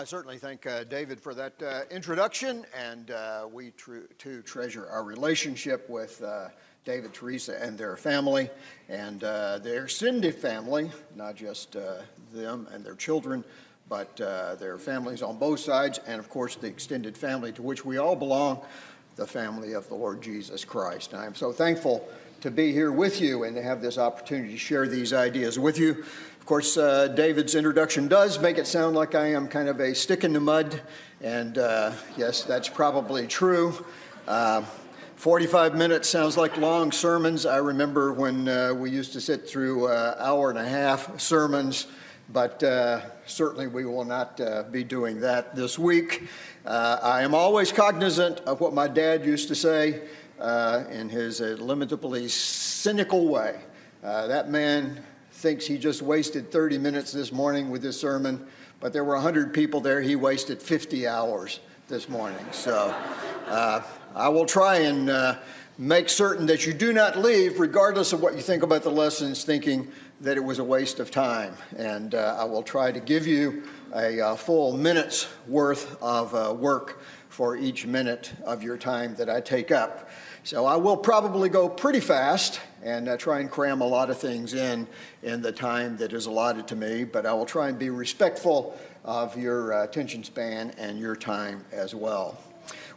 I certainly thank uh, David for that uh, introduction, and uh, we tr- too treasure our relationship with uh, David, Teresa, and their family, and uh, their extended family, not just uh, them and their children, but their families on both sides, and of course the extended family to which we all belong, the family of the Lord Jesus Christ. I am so thankful to be here with you and to have this opportunity to share these ideas with you course, uh, David's introduction does make it sound like I am kind of a stick in the mud, and uh, yes, that's probably true. Uh, 45 minutes sounds like long sermons. I remember when uh, we used to sit through uh, hour and a half sermons, but uh, certainly we will not be doing that this week. I am always cognizant of what my dad used to say in his limitably cynical way. that man thinks he just wasted 30 minutes this morning with his sermon, but there were 100 people there. He wasted 50 hours this morning. So uh, I will try and uh, make certain that you do not leave, regardless of what you think about the lessons, thinking that it was a waste of time. And uh, I will try to give you a uh, full minute's worth of uh, work for each minute of your time that I take up. So I will probably go pretty fast and uh, try and cram a lot of things in in the time that is allotted to me, but I will try and be respectful of your uh, attention span and your time as well.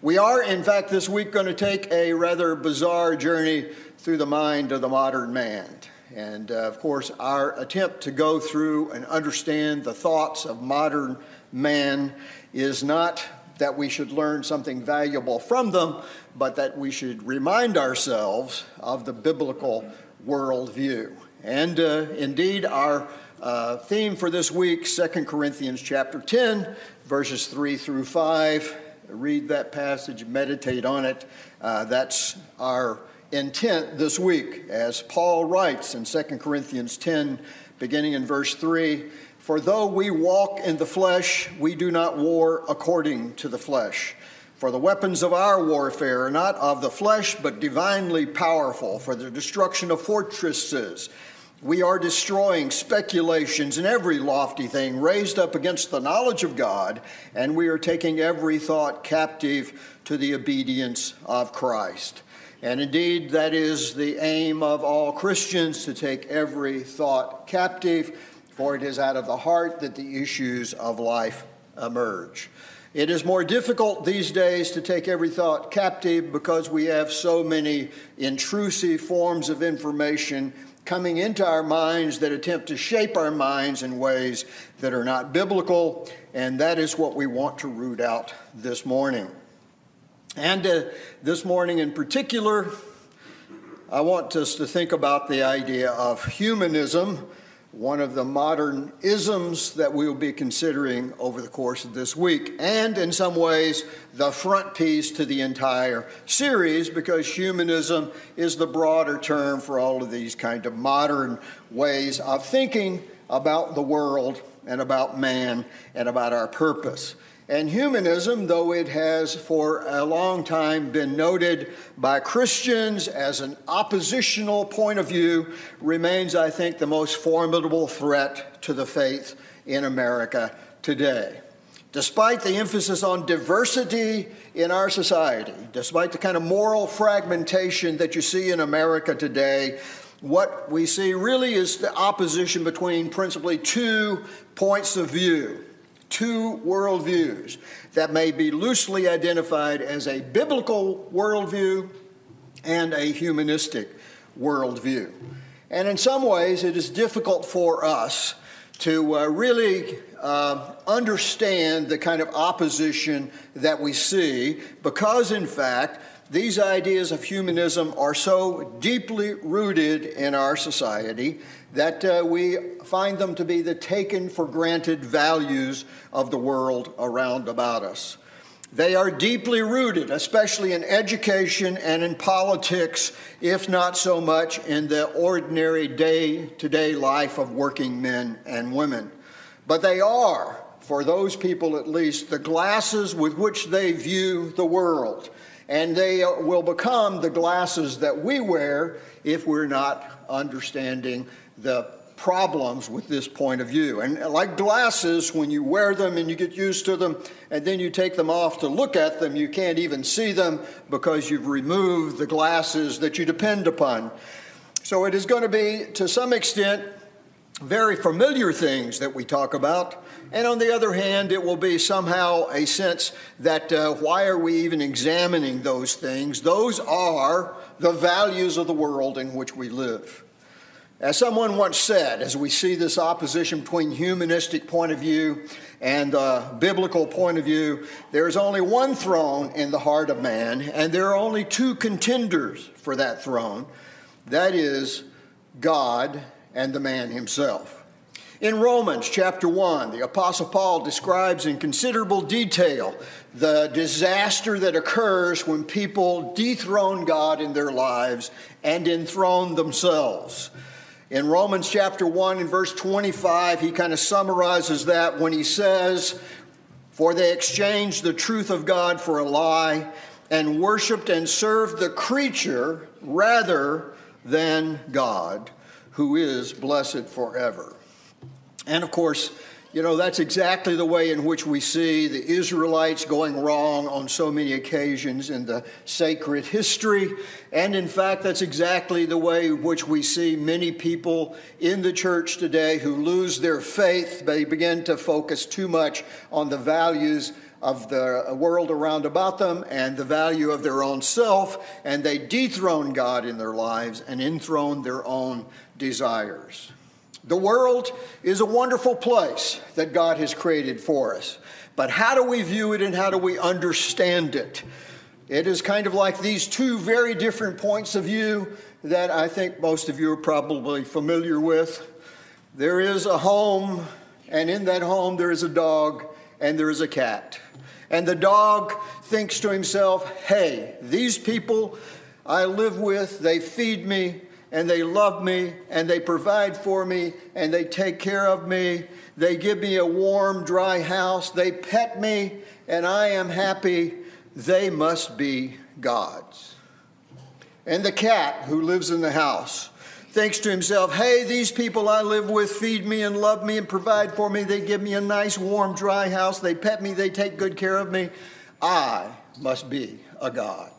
We are, in fact, this week going to take a rather bizarre journey through the mind of the modern man. And uh, of course, our attempt to go through and understand the thoughts of modern man is not that we should learn something valuable from them, but that we should remind ourselves of the biblical worldview. And uh, indeed, our uh, theme for this week, 2 Corinthians chapter 10, verses 3 through 5. Read that passage, meditate on it. Uh, that's our intent this week. As Paul writes in 2 Corinthians 10, beginning in verse 3 For though we walk in the flesh, we do not war according to the flesh. For the weapons of our warfare are not of the flesh, but divinely powerful for the destruction of fortresses. We are destroying speculations and every lofty thing raised up against the knowledge of God, and we are taking every thought captive to the obedience of Christ. And indeed, that is the aim of all Christians to take every thought captive, for it is out of the heart that the issues of life emerge. It is more difficult these days to take every thought captive because we have so many intrusive forms of information coming into our minds that attempt to shape our minds in ways that are not biblical, and that is what we want to root out this morning. And uh, this morning in particular, I want us to think about the idea of humanism one of the modern isms that we will be considering over the course of this week, and in some ways, the front piece to the entire series, because humanism is the broader term for all of these kind of modern ways of thinking about the world and about man and about our purpose. And humanism, though it has for a long time been noted by Christians as an oppositional point of view, remains, I think, the most formidable threat to the faith in America today. Despite the emphasis on diversity in our society, despite the kind of moral fragmentation that you see in America today, what we see really is the opposition between principally two points of view two worldviews that may be loosely identified as a biblical worldview and a humanistic worldview. And in some ways, it is difficult for us to uh, really uh, understand the kind of opposition that we see because, in fact, these ideas of humanism are so deeply rooted in our society that uh, we find them to be the taken for granted values of the world around about us. They are deeply rooted, especially in education and in politics, if not so much in the ordinary day to day life of working men and women. But they are, for those people at least, the glasses with which they view the world. And they will become the glasses that we wear if we're not understanding the problems with this point of view. And like glasses, when you wear them and you get used to them, and then you take them off to look at them, you can't even see them because you've removed the glasses that you depend upon. So it is going to be, to some extent, very familiar things that we talk about. And on the other hand, it will be somehow a sense that uh, why are we even examining those things? Those are the values of the world in which we live. As someone once said, as we see this opposition between humanistic point of view and the biblical point of view, there is only one throne in the heart of man, and there are only two contenders for that throne. That is God and the man himself. In Romans chapter 1, the Apostle Paul describes in considerable detail the disaster that occurs when people dethrone God in their lives and enthrone themselves. In Romans chapter 1 and verse 25, he kind of summarizes that when he says, For they exchanged the truth of God for a lie and worshiped and served the creature rather than God, who is blessed forever. And of course, you know, that's exactly the way in which we see the Israelites going wrong on so many occasions in the sacred history. And in fact, that's exactly the way in which we see many people in the church today who lose their faith. They begin to focus too much on the values of the world around about them and the value of their own self, and they dethrone God in their lives and enthrone their own desires. The world is a wonderful place that God has created for us. But how do we view it and how do we understand it? It is kind of like these two very different points of view that I think most of you are probably familiar with. There is a home, and in that home, there is a dog and there is a cat. And the dog thinks to himself, hey, these people I live with, they feed me, and they love me and they provide for me and they take care of me. They give me a warm, dry house. They pet me and I am happy. They must be God's. And the cat who lives in the house thinks to himself, hey, these people I live with feed me and love me and provide for me. They give me a nice, warm, dry house. They pet me. They take good care of me. I must be a God.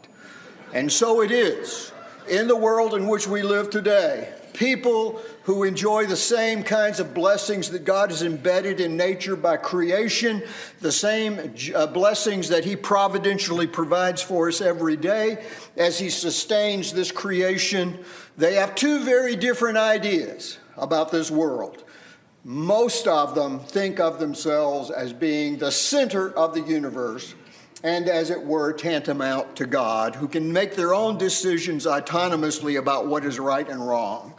And so it is in the world in which we live today, people who enjoy the same kinds of blessings that God has embedded in nature by creation, the same uh, blessings that He providentially provides for us every day as He sustains this creation, they have two very different ideas about this world. Most of them think of themselves as being the center of the universe and, as it were, tantamount to God, who can make their own decisions autonomously about what is right and wrong.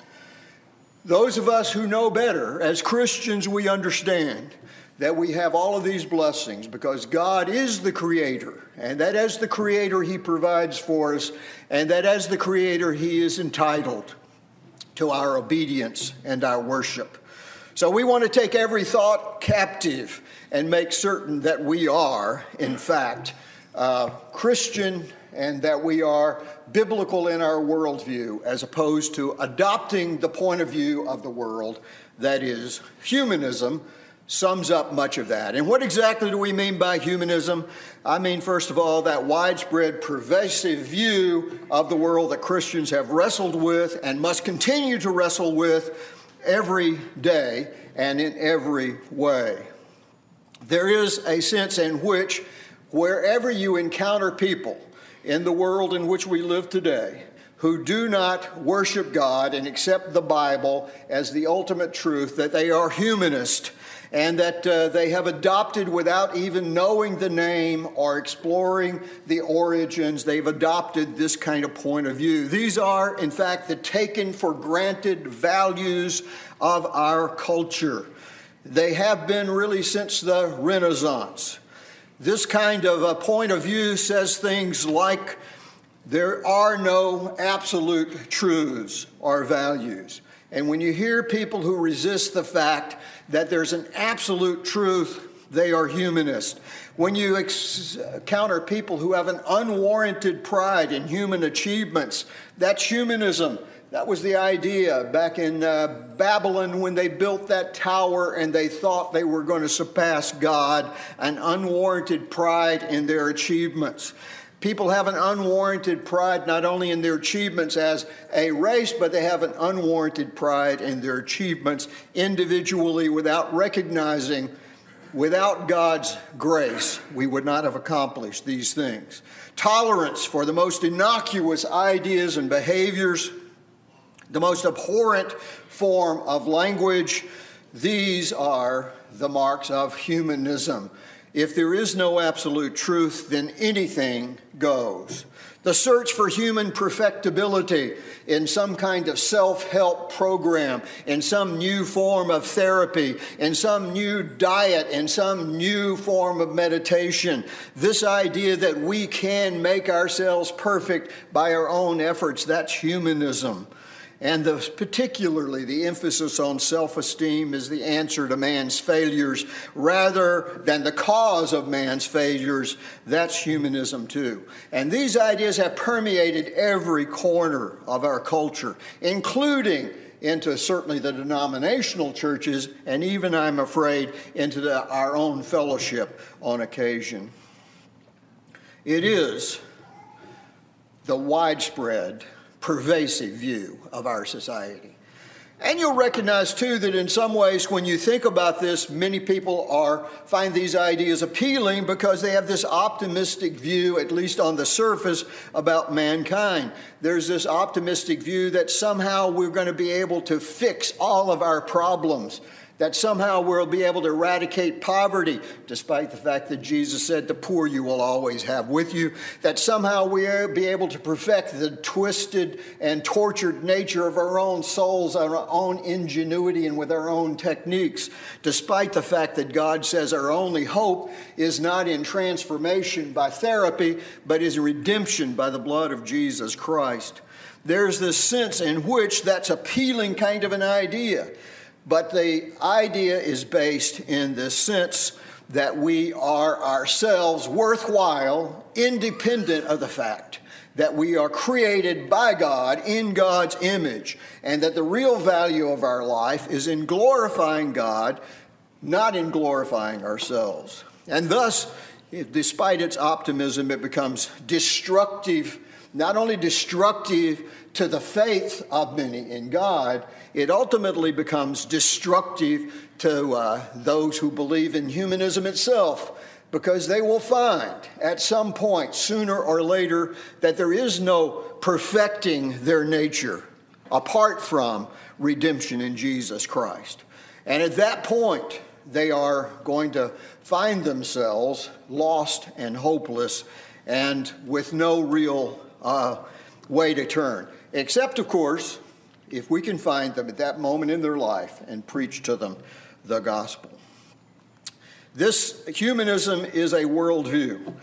Those of us who know better, as Christians, we understand that we have all of these blessings because God is the Creator, and that as the Creator, He provides for us, and that as the Creator, He is entitled to our obedience and our worship. So we want to take every thought captive and make certain that we are, in fact, uh, Christian and that we are biblical in our worldview as opposed to adopting the point of view of the world that is humanism sums up much of that. And what exactly do we mean by humanism? I mean, first of all, that widespread, pervasive view of the world that Christians have wrestled with and must continue to wrestle with every day and in every way. There is a sense in which, wherever you encounter people in the world in which we live today, who do not worship God and accept the Bible as the ultimate truth, that they are humanist and that uh, they have adopted without even knowing the name or exploring the origins, they've adopted this kind of point of view. These are, in fact, the taken for granted values of our culture. They have been really since the Renaissance. This kind of a point of view says things like there are no absolute truths or values. And when you hear people who resist the fact that there's an absolute truth, they are humanist. When you encounter people who have an unwarranted pride in human achievements, that's humanism. That was the idea back in uh, Babylon when they built that tower and they thought they were going to surpass God, an unwarranted pride in their achievements. People have an unwarranted pride not only in their achievements as a race, but they have an unwarranted pride in their achievements individually without recognizing, without God's grace, we would not have accomplished these things. Tolerance for the most innocuous ideas and behaviors the most abhorrent form of language. These are the marks of humanism. If there is no absolute truth, then anything goes. The search for human perfectibility in some kind of self help program, in some new form of therapy, in some new diet, in some new form of meditation. This idea that we can make ourselves perfect by our own efforts, that's humanism. And the, particularly the emphasis on self esteem is the answer to man's failures rather than the cause of man's failures. That's humanism too. And these ideas have permeated every corner of our culture, including into certainly the denominational churches, and even, I'm afraid, into the, our own fellowship on occasion. It is the widespread pervasive view of our society. And you'll recognize too that in some ways, when you think about this, many people are find these ideas appealing because they have this optimistic view, at least on the surface, about mankind. There's this optimistic view that somehow we're going to be able to fix all of our problems that somehow we'll be able to eradicate poverty, despite the fact that Jesus said, The poor you will always have with you, that somehow we'll be able to perfect the twisted and tortured nature of our own souls, our own ingenuity, and with our own techniques, despite the fact that God says our only hope is not in transformation by therapy, but is redemption by the blood of Jesus Christ. There's this sense in which that's appealing kind of an idea. But the idea is based in the sense that we are ourselves worthwhile, independent of the fact that we are created by God in God's image, and that the real value of our life is in glorifying God, not in glorifying ourselves. And thus, despite its optimism, it becomes destructive, not only destructive to the faith of many in God, it ultimately becomes destructive to uh, those who believe in humanism itself because they will find at some point, sooner or later, that there is no perfecting their nature apart from redemption in Jesus Christ. And at that point, they are going to find themselves lost and hopeless and with no real uh, way to turn. Except, of course, if we can find them at that moment in their life and preach to them the gospel. This humanism is a worldview.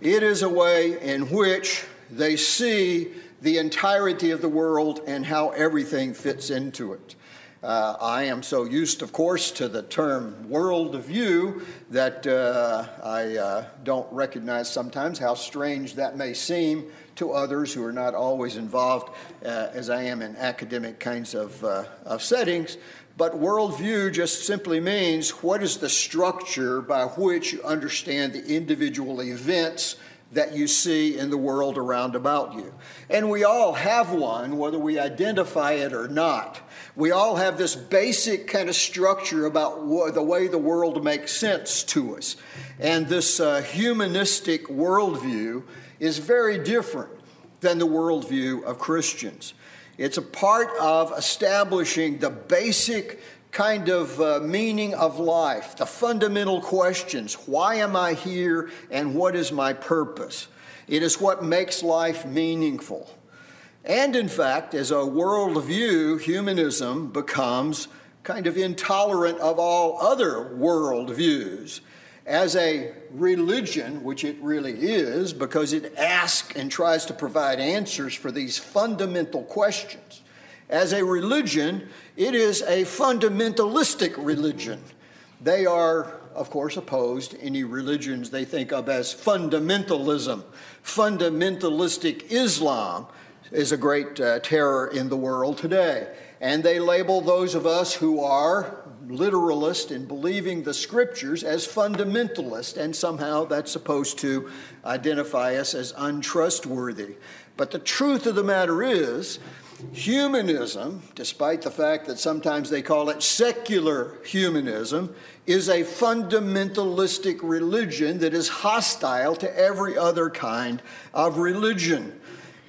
It is a way in which they see the entirety of the world and how everything fits into it. Uh, I am so used, of course, to the term worldview that uh, I uh, don't recognize sometimes how strange that may seem to others who are not always involved uh, as I am in academic kinds of, uh, of settings. But worldview just simply means what is the structure by which you understand the individual events that you see in the world around about you. And we all have one, whether we identify it or not. We all have this basic kind of structure about the way the world makes sense to us. And this uh, humanistic worldview is very different than the worldview of Christians. It's a part of establishing the basic kind of uh, meaning of life, the fundamental questions why am I here and what is my purpose? It is what makes life meaningful. And in fact, as a worldview, humanism becomes kind of intolerant of all other worldviews as a religion, which it really is, because it asks and tries to provide answers for these fundamental questions. As a religion, it is a fundamentalistic religion. They are, of course, opposed to any religions they think of as fundamentalism, fundamentalistic Islam, is a great uh, terror in the world today. And they label those of us who are literalist in believing the scriptures as fundamentalist, and somehow that's supposed to identify us as untrustworthy. But the truth of the matter is, humanism, despite the fact that sometimes they call it secular humanism, is a fundamentalistic religion that is hostile to every other kind of religion.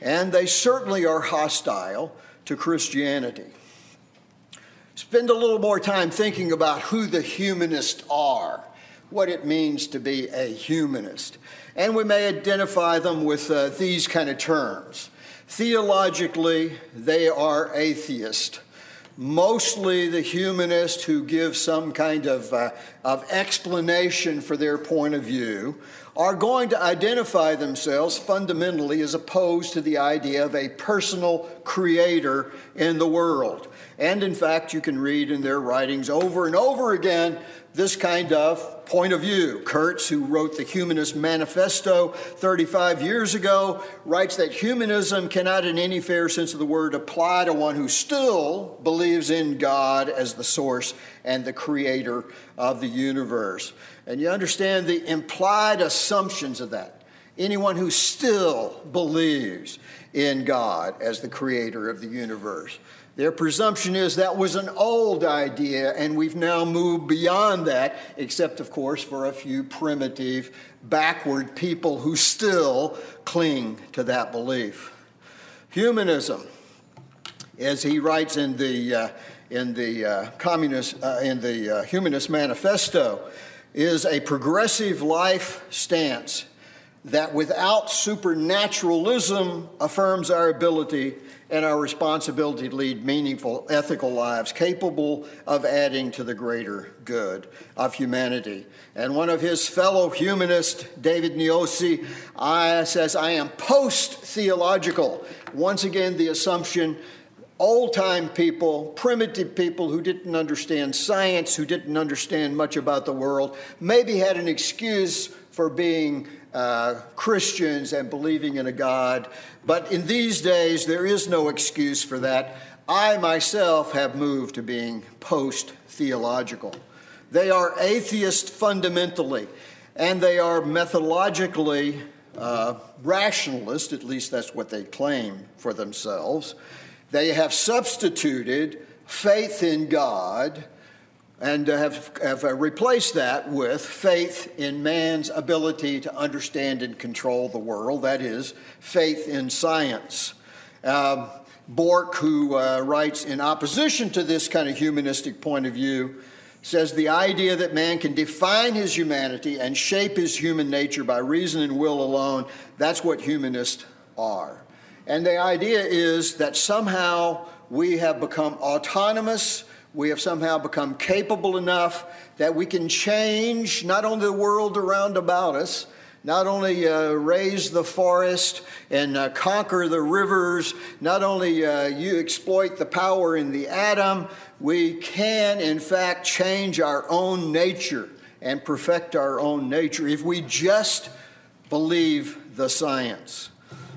And they certainly are hostile to Christianity spend a little more time thinking about who the humanists are, what it means to be a humanist. And we may identify them with uh, these kind of terms. Theologically, they are atheist. Mostly the humanist who give some kind of, uh, of explanation for their point of view are going to identify themselves fundamentally as opposed to the idea of a personal creator in the world. And in fact, you can read in their writings over and over again this kind of point of view. Kurtz, who wrote the Humanist Manifesto 35 years ago, writes that humanism cannot, in any fair sense of the word, apply to one who still believes in God as the source and the creator of the universe. And you understand the implied assumptions of that. Anyone who still believes in God as the creator of the universe. Their presumption is that was an old idea, and we've now moved beyond that, except, of course, for a few primitive, backward people who still cling to that belief. Humanism, as he writes in the, uh, in the, uh, communist, uh, in the uh, Humanist Manifesto, is a progressive life stance that without supernaturalism affirms our ability and our responsibility to lead meaningful ethical lives capable of adding to the greater good of humanity. And one of his fellow humanists, David Niose, says, I am post theological. Once again, the assumption old time people, primitive people who didn't understand science, who didn't understand much about the world, maybe had an excuse for being uh, Christians and believing in a God. But in these days, there is no excuse for that. I myself have moved to being post theological. They are atheist fundamentally, and they are methodologically uh, rationalist, at least that's what they claim for themselves. They have substituted faith in God and have, have uh, replaced that with faith in man's ability to understand and control the world, that is, faith in science. Um, Bork, who uh, writes in opposition to this kind of humanistic point of view, says the idea that man can define his humanity and shape his human nature by reason and will alone, that's what humanists are. And the idea is that somehow we have become autonomous we have somehow become capable enough that we can change not only the world around about us, not only uh, raise the forest and uh, conquer the rivers, not only uh, you exploit the power in the atom, we can in fact change our own nature and perfect our own nature if we just believe the science.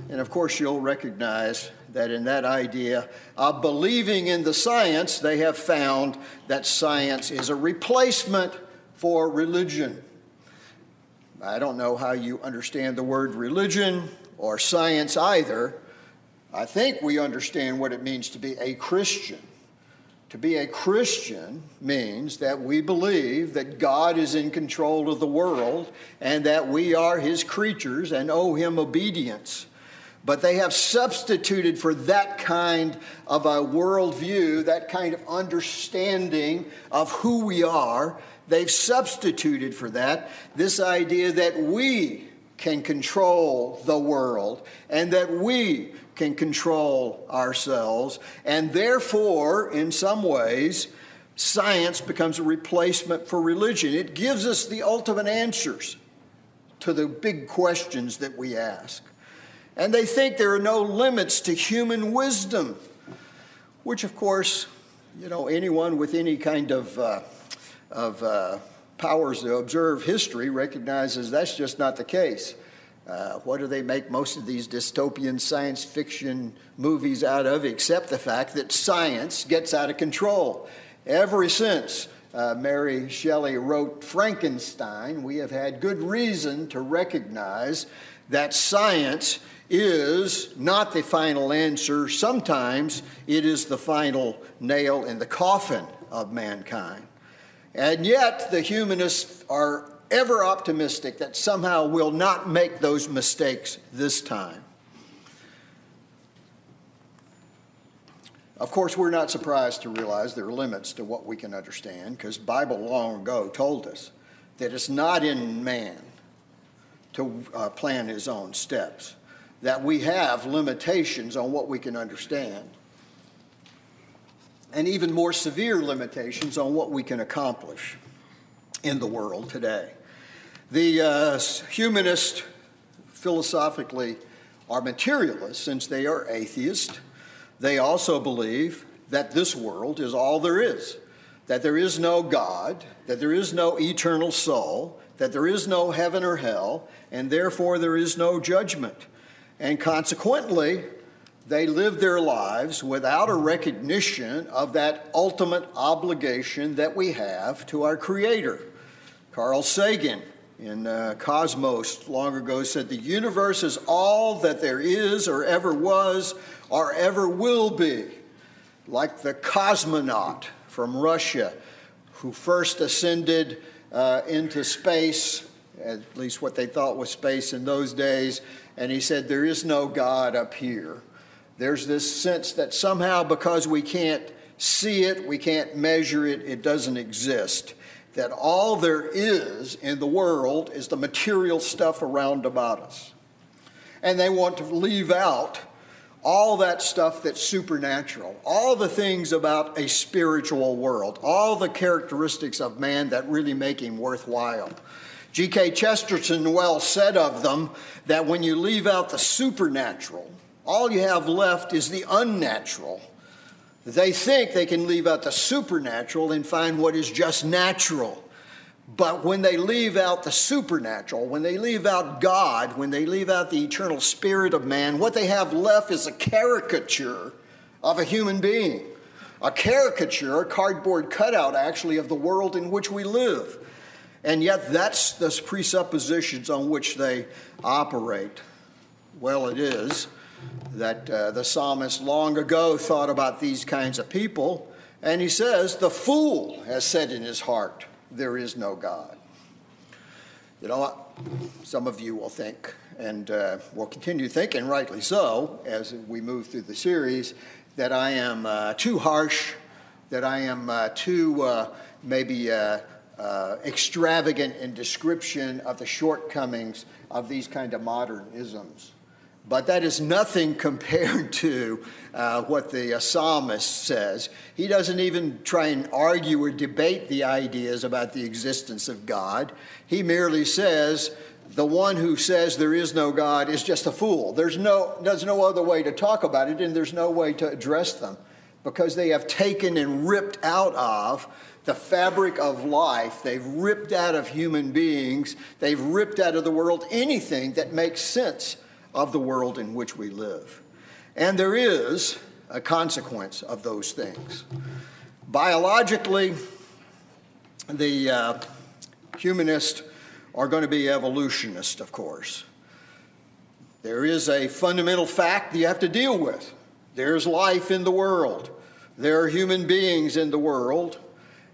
And of course, you'll recognize that in that idea of believing in the science, they have found that science is a replacement for religion. I don't know how you understand the word religion or science either. I think we understand what it means to be a Christian. To be a Christian means that we believe that God is in control of the world and that we are his creatures and owe him obedience. But they have substituted for that kind of a worldview, that kind of understanding of who we are, they've substituted for that this idea that we can control the world and that we can control ourselves. And therefore, in some ways, science becomes a replacement for religion. It gives us the ultimate answers to the big questions that we ask. And they think there are no limits to human wisdom, which, of course, you know, anyone with any kind of, uh, of uh, powers to observe history recognizes that's just not the case. Uh, what do they make most of these dystopian science fiction movies out of, except the fact that science gets out of control? Ever since uh, Mary Shelley wrote Frankenstein, we have had good reason to recognize that science is not the final answer. Sometimes it is the final nail in the coffin of mankind. And yet, the humanists are ever optimistic that somehow we'll not make those mistakes this time. Of course, we're not surprised to realize there are limits to what we can understand because Bible long ago told us that it's not in man to uh, plan his own steps, that we have limitations on what we can understand, and even more severe limitations on what we can accomplish in the world today. The uh, humanists philosophically are materialists since they are atheists. They also believe that this world is all there is, that there is no God, that there is no eternal soul, that there is no heaven or hell, and therefore there is no judgment. And consequently, they live their lives without a recognition of that ultimate obligation that we have to our Creator. Carl Sagan in uh, Cosmos long ago said, The universe is all that there is or ever was or ever will be. Like the cosmonaut from Russia who first ascended uh, into space, at least what they thought was space in those days, and he said, There is no God up here. There's this sense that somehow because we can't see it, we can't measure it, it doesn't exist that all there is in the world is the material stuff around about us. And they want to leave out all that stuff that's supernatural, all the things about a spiritual world, all the characteristics of man that really make him worthwhile. G.K. Chesterton well said of them that when you leave out the supernatural, all you have left is the unnatural they think they can leave out the supernatural and find what is just natural. But when they leave out the supernatural, when they leave out God, when they leave out the eternal spirit of man, what they have left is a caricature of a human being. A caricature, a cardboard cutout actually, of the world in which we live. And yet, that's the presuppositions on which they operate. Well, it is that uh, the psalmist long ago thought about these kinds of people, and he says, The fool has said in his heart, There is no God. You know what? Some of you will think, and uh, will continue thinking, rightly so, as we move through the series, that I am uh, too harsh, that I am uh, too uh, maybe uh, extravagant in description of the shortcomings of these kind of modern isms. But that is nothing compared to uh, what the uh, psalmist says. He doesn't even try and argue or debate the ideas about the existence of God. He merely says, the one who says there is no God is just a fool. There's no, there's no other way to talk about it, and there's no way to address them because they have taken and ripped out of the fabric of life. They've ripped out of human beings. They've ripped out of the world anything that makes sense of the world in which we live. And there is a consequence of those things. Biologically, the uh, humanists are going to be evolutionists, of course. There is a fundamental fact that you have to deal with. There's life in the world. There are human beings in the world.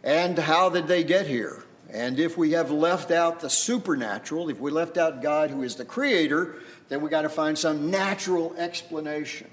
And how did they get here? And if we have left out the supernatural, if we left out God who is the creator, then we got to find some natural explanation.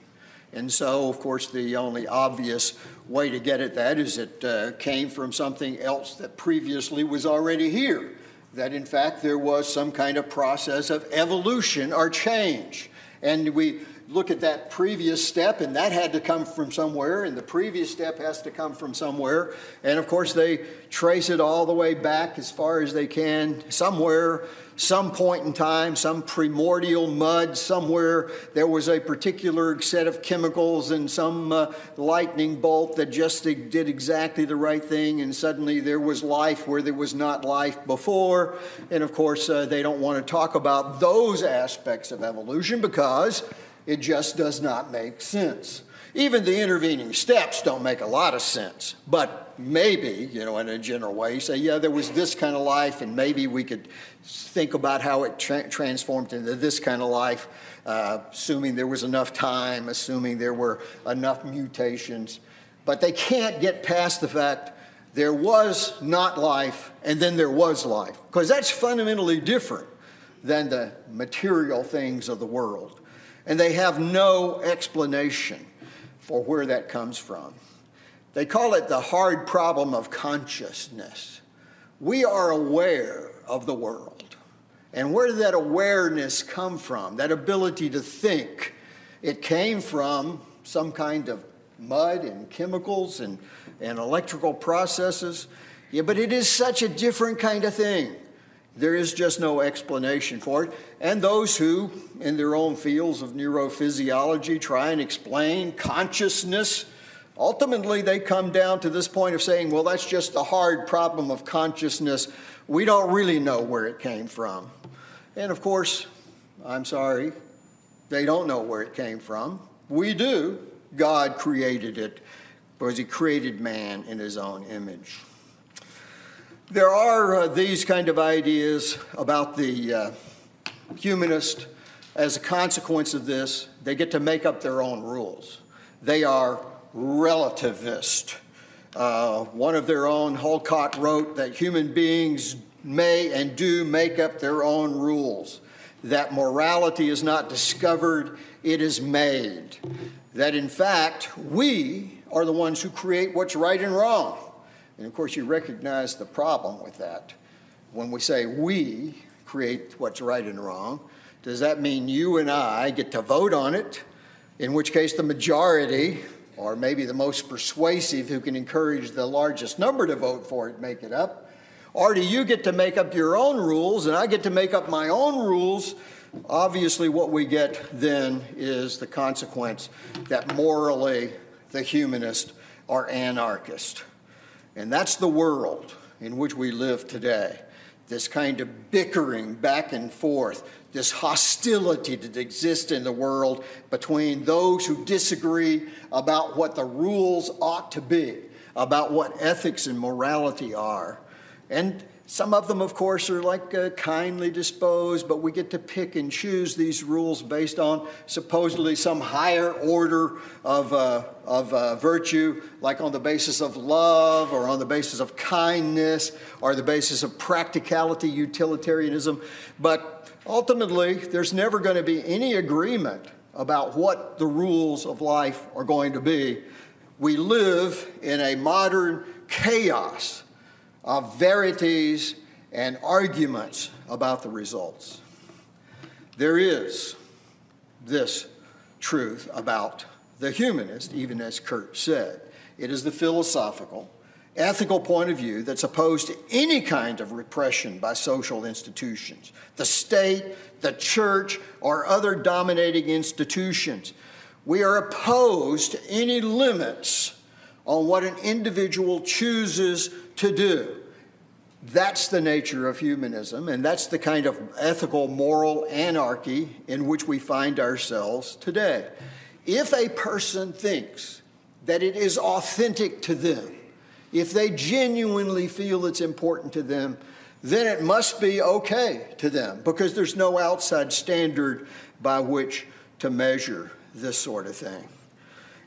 And so, of course, the only obvious way to get at that is it uh, came from something else that previously was already here. That in fact there was some kind of process of evolution or change. And we look at that previous step, and that had to come from somewhere, and the previous step has to come from somewhere. And of course, they trace it all the way back as far as they can, somewhere, some point in time, some primordial mud, somewhere there was a particular set of chemicals and some uh, lightning bolt that just did exactly the right thing, and suddenly there was life where there was not life before. And of course, uh, they don't want to talk about those aspects of evolution because it just does not make sense. Even the intervening steps don't make a lot of sense, but maybe, you know, in a general way, you say, yeah, there was this kind of life, and maybe we could think about how it tra- transformed into this kind of life, uh, assuming there was enough time, assuming there were enough mutations. But they can't get past the fact there was not life and then there was life, because that's fundamentally different than the material things of the world and they have no explanation for where that comes from. They call it the hard problem of consciousness. We are aware of the world. And where did that awareness come from? That ability to think. It came from some kind of mud and chemicals and, and electrical processes. Yeah, but it is such a different kind of thing. There is just no explanation for it. And those who, in their own fields of neurophysiology, try and explain consciousness, ultimately they come down to this point of saying, well, that's just the hard problem of consciousness. We don't really know where it came from. And of course, I'm sorry, they don't know where it came from. We do. God created it because He created man in His own image. There are uh, these kind of ideas about the uh, humanist. As a consequence of this, they get to make up their own rules. They are relativist. Uh, one of their own, Hocutt, wrote that human beings may and do make up their own rules, that morality is not discovered, it is made. That in fact, we are the ones who create what's right and wrong. And of course, you recognize the problem with that. When we say we create what's right and wrong, does that mean you and I get to vote on it? In which case, the majority, or maybe the most persuasive who can encourage the largest number to vote for it, make it up? Or do you get to make up your own rules and I get to make up my own rules? Obviously, what we get then is the consequence that morally the humanist are anarchist. And that's the world in which we live today. This kind of bickering back and forth, this hostility that exists in the world between those who disagree about what the rules ought to be, about what ethics and morality are. And some of them, of course, are like uh, kindly disposed, but we get to pick and choose these rules based on supposedly some higher order of, uh, of uh, virtue, like on the basis of love or on the basis of kindness or the basis of practicality, utilitarianism. But ultimately, there's never going to be any agreement about what the rules of life are going to be. We live in a modern chaos of verities and arguments about the results. There is this truth about the humanist, even as Kurtz said. It is the philosophical, ethical point of view that's opposed to any kind of repression by social institutions, the state, the church, or other dominating institutions. We are opposed to any limits on what an individual chooses to do. That's the nature of humanism, and that's the kind of ethical, moral anarchy in which we find ourselves today. If a person thinks that it is authentic to them, if they genuinely feel it's important to them, then it must be okay to them because there's no outside standard by which to measure this sort of thing.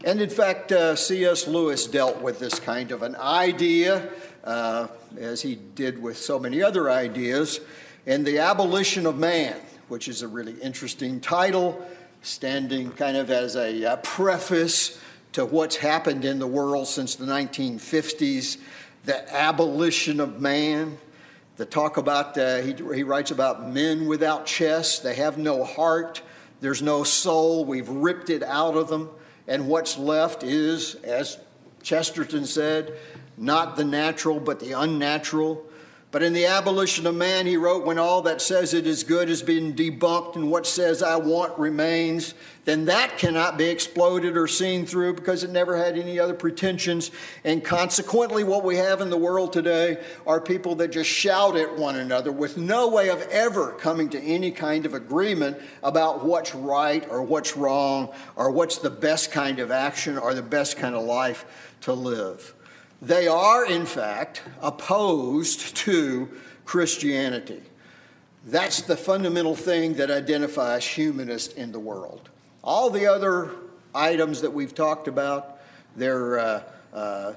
And in fact, uh, C.S. Lewis dealt with this kind of an idea uh, as he did with so many other ideas, and the abolition of man, which is a really interesting title, standing kind of as a, a preface to what's happened in the world since the 1950s, the abolition of man. The talk about, uh, he, he writes about men without chests, they have no heart, There's no soul. We've ripped it out of them. And what's left is, as Chesterton said, not the natural, but the unnatural. But in the abolition of man, he wrote, when all that says it is good has been debunked and what says I want remains, then that cannot be exploded or seen through because it never had any other pretensions. And consequently, what we have in the world today are people that just shout at one another with no way of ever coming to any kind of agreement about what's right or what's wrong or what's the best kind of action or the best kind of life to live. They are, in fact, opposed to Christianity. That's the fundamental thing that identifies humanists in the world. All the other items that we've talked about, their uh, uh,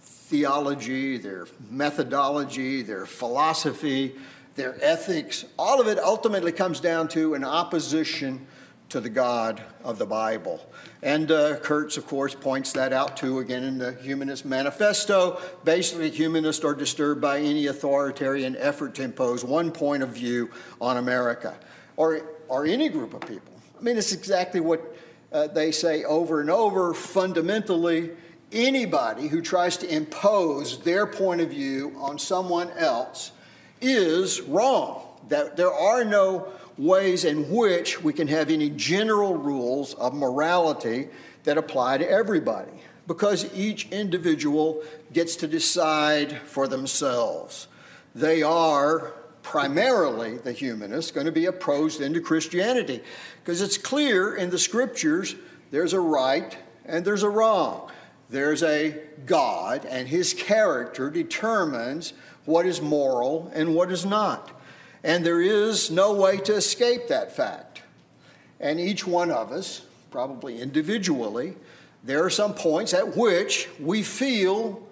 theology, their methodology, their philosophy, their ethics, all of it ultimately comes down to an opposition to the God of the Bible. And uh, Kurtz, of course, points that out too again in the Humanist Manifesto. Basically, humanists are disturbed by any authoritarian effort to impose one point of view on America or, or any group of people. I mean, it's exactly what uh, they say over and over. Fundamentally, anybody who tries to impose their point of view on someone else is wrong. That there are no ways in which we can have any general rules of morality that apply to everybody because each individual gets to decide for themselves. They are primarily, the humanists, going to be opposed into Christianity because it's clear in the scriptures there's a right and there's a wrong. There's a God, and his character determines what is moral and what is not. And there is no way to escape that fact. And each one of us, probably individually, there are some points at which we feel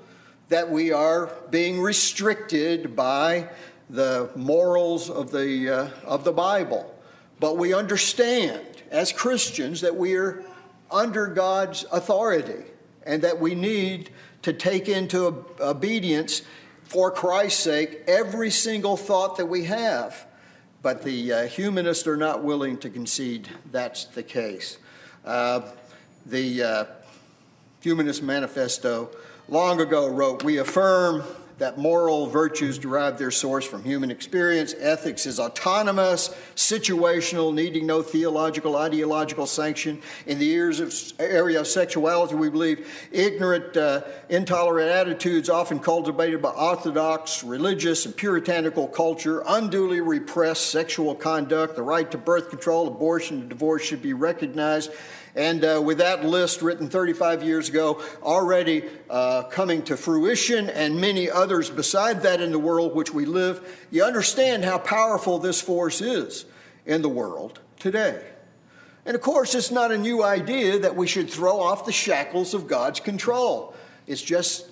that we are being restricted by the morals of the, uh, of the Bible. But we understand as Christians that we are under God's authority and that we need to take into obedience for Christ's sake every single thought that we have. But the uh, humanists are not willing to concede that's the case. Uh, the uh, Humanist Manifesto long ago wrote We affirm that moral virtues derive their source from human experience. Ethics is autonomous, situational, needing no theological, ideological sanction. In the of, area of sexuality, we believe ignorant, uh, intolerant attitudes, often cultivated by orthodox, religious, and puritanical culture, unduly repress sexual conduct. The right to birth control, abortion, and divorce should be recognized and uh, with that list written 35 years ago already uh, coming to fruition, and many others beside that in the world which we live, you understand how powerful this force is in the world today. And of course, it's not a new idea that we should throw off the shackles of God's control. It's just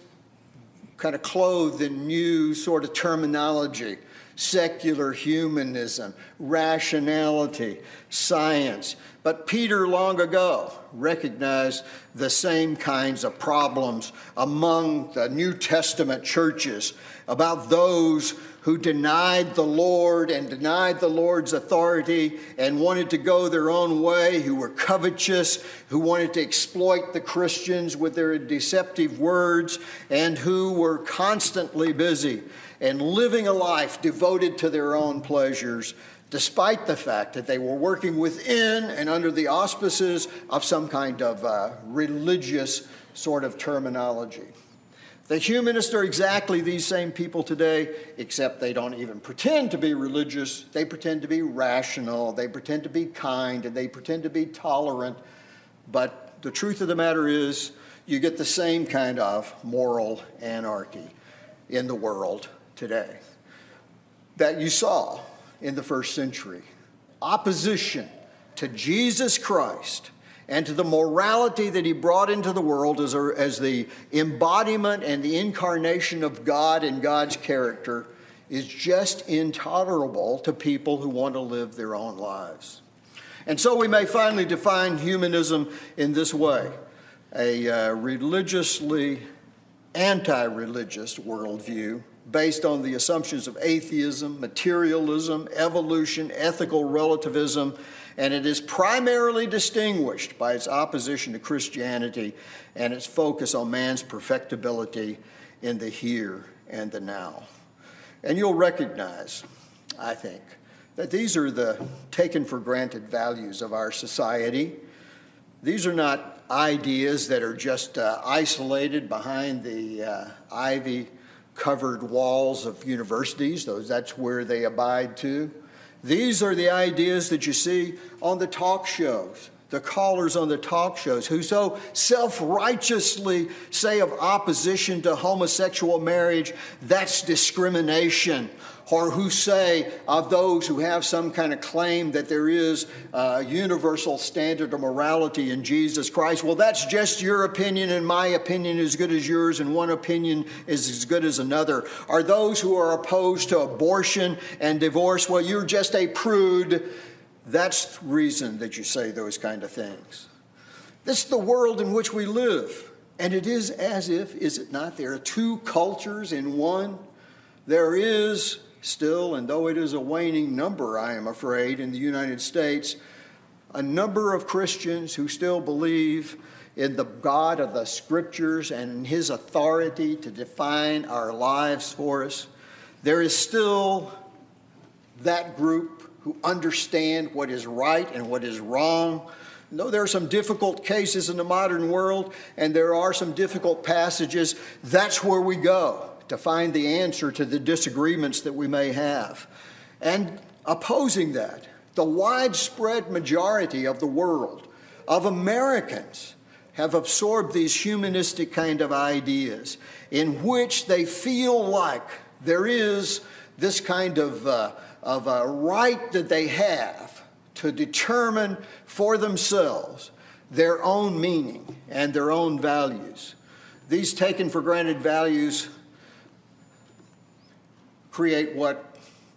kind of clothed in new sort of terminology secular humanism, rationality, science. But Peter long ago recognized the same kinds of problems among the New Testament churches about those who denied the Lord and denied the Lord's authority and wanted to go their own way, who were covetous, who wanted to exploit the Christians with their deceptive words, and who were constantly busy and living a life devoted to their own pleasures, despite the fact that they were working within and under the auspices of some kind of uh, religious sort of terminology. The humanists are exactly these same people today, except they don't even pretend to be religious. They pretend to be rational, they pretend to be kind, and they pretend to be tolerant. But the truth of the matter is, you get the same kind of moral anarchy in the world today that you saw in the first century opposition to Jesus Christ and to the morality that he brought into the world as, a, as the embodiment and the incarnation of God and God's character is just intolerable to people who want to live their own lives. And so we may finally define humanism in this way a uh, religiously anti religious worldview based on the assumptions of atheism, materialism, evolution, ethical relativism, and it is primarily distinguished by its opposition to Christianity and its focus on man's perfectibility in the here and the now. And you'll recognize, I think, that these are the taken for granted values of our society. These are not ideas that are just uh, isolated behind the uh, ivy covered walls of universities, those, that's where they abide to. These are the ideas that you see on the talk shows, the callers on the talk shows who so self righteously say of opposition to homosexual marriage, that's discrimination or who say of those who have some kind of claim that there is a universal standard of morality in Jesus Christ, well, that's just your opinion, and my opinion is as good as yours, and one opinion is as good as another. Are those who are opposed to abortion and divorce, well, you're just a prude. That's the reason that you say those kind of things. This is the world in which we live. And it is as if, is it not? There are two cultures in one. There is still, and though it is a waning number, I am afraid, in the United States, a number of Christians who still believe in the God of the Scriptures and His authority to define our lives for us. There is still that group who understand what is right and what is wrong. Though there are some difficult cases in the modern world and there are some difficult passages, that's where we go to find the answer to the disagreements that we may have. And opposing that, the widespread majority of the world, of Americans, have absorbed these humanistic kind of ideas in which they feel like there is this kind of, uh, of a right that they have to determine for themselves their own meaning and their own values. These taken for granted values create what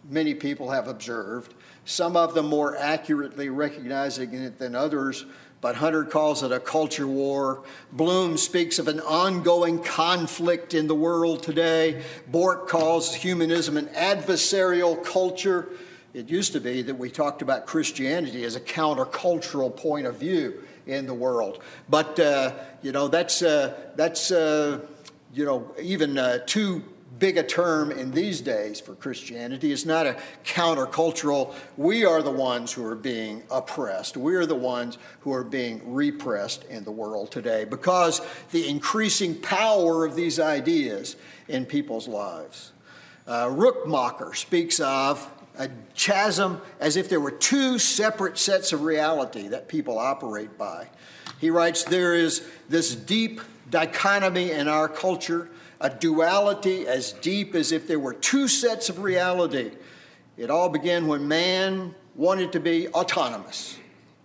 many people have observed, some of them more accurately recognizing it than others. But Hunter calls it a culture war. Bloom speaks of an ongoing conflict in the world today. Bork calls humanism an adversarial culture. It used to be that we talked about Christianity as a countercultural point of view in the world. But, uh, you know, that's, uh, that's uh, you know, even uh, too big a term in these days for Christianity. It's not a countercultural, we are the ones who are being oppressed. We are the ones who are being repressed in the world today because the increasing power of these ideas in people's lives. Uh, Rookmaaker speaks of a chasm as if there were two separate sets of reality that people operate by. He writes, There is this deep dichotomy in our culture a duality as deep as if there were two sets of reality. It all began when man wanted to be autonomous,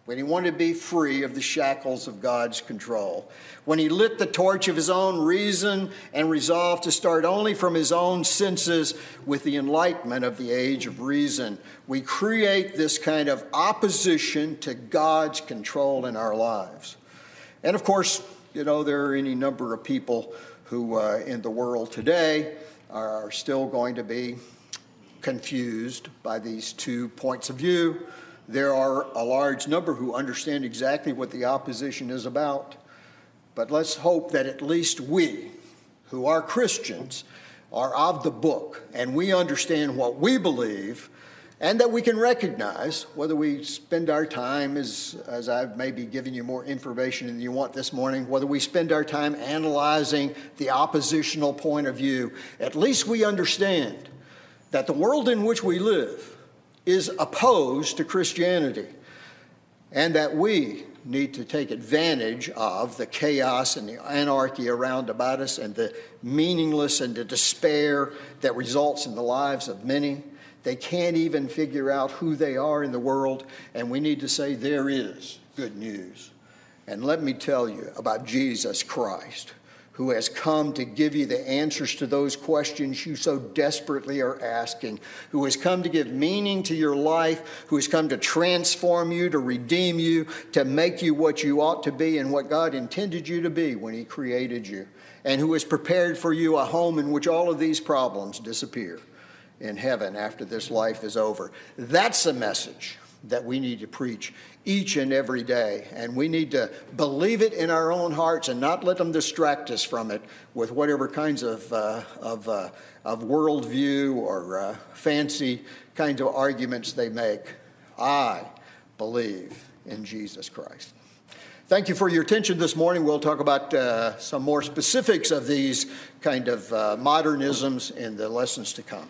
when he wanted to be free of the shackles of God's control, when he lit the torch of his own reason and resolved to start only from his own senses with the enlightenment of the age of reason. We create this kind of opposition to God's control in our lives. And of course, you know, there are any number of people who uh, in the world today are still going to be confused by these two points of view. There are a large number who understand exactly what the opposition is about. But let's hope that at least we, who are Christians, are of the book and we understand what we believe and that we can recognize whether we spend our time, as, as I've maybe given you more information than you want this morning, whether we spend our time analyzing the oppositional point of view, at least we understand that the world in which we live is opposed to Christianity and that we need to take advantage of the chaos and the anarchy around about us and the meaningless and the despair that results in the lives of many they can't even figure out who they are in the world, and we need to say, There is good news. And let me tell you about Jesus Christ, who has come to give you the answers to those questions you so desperately are asking, who has come to give meaning to your life, who has come to transform you, to redeem you, to make you what you ought to be and what God intended you to be when He created you, and who has prepared for you a home in which all of these problems disappear in heaven after this life is over. That's a message that we need to preach each and every day. And we need to believe it in our own hearts and not let them distract us from it with whatever kinds of, uh, of, uh, of worldview or uh, fancy kinds of arguments they make. I believe in Jesus Christ. Thank you for your attention this morning. We'll talk about uh, some more specifics of these kind of uh, modernisms in the lessons to come.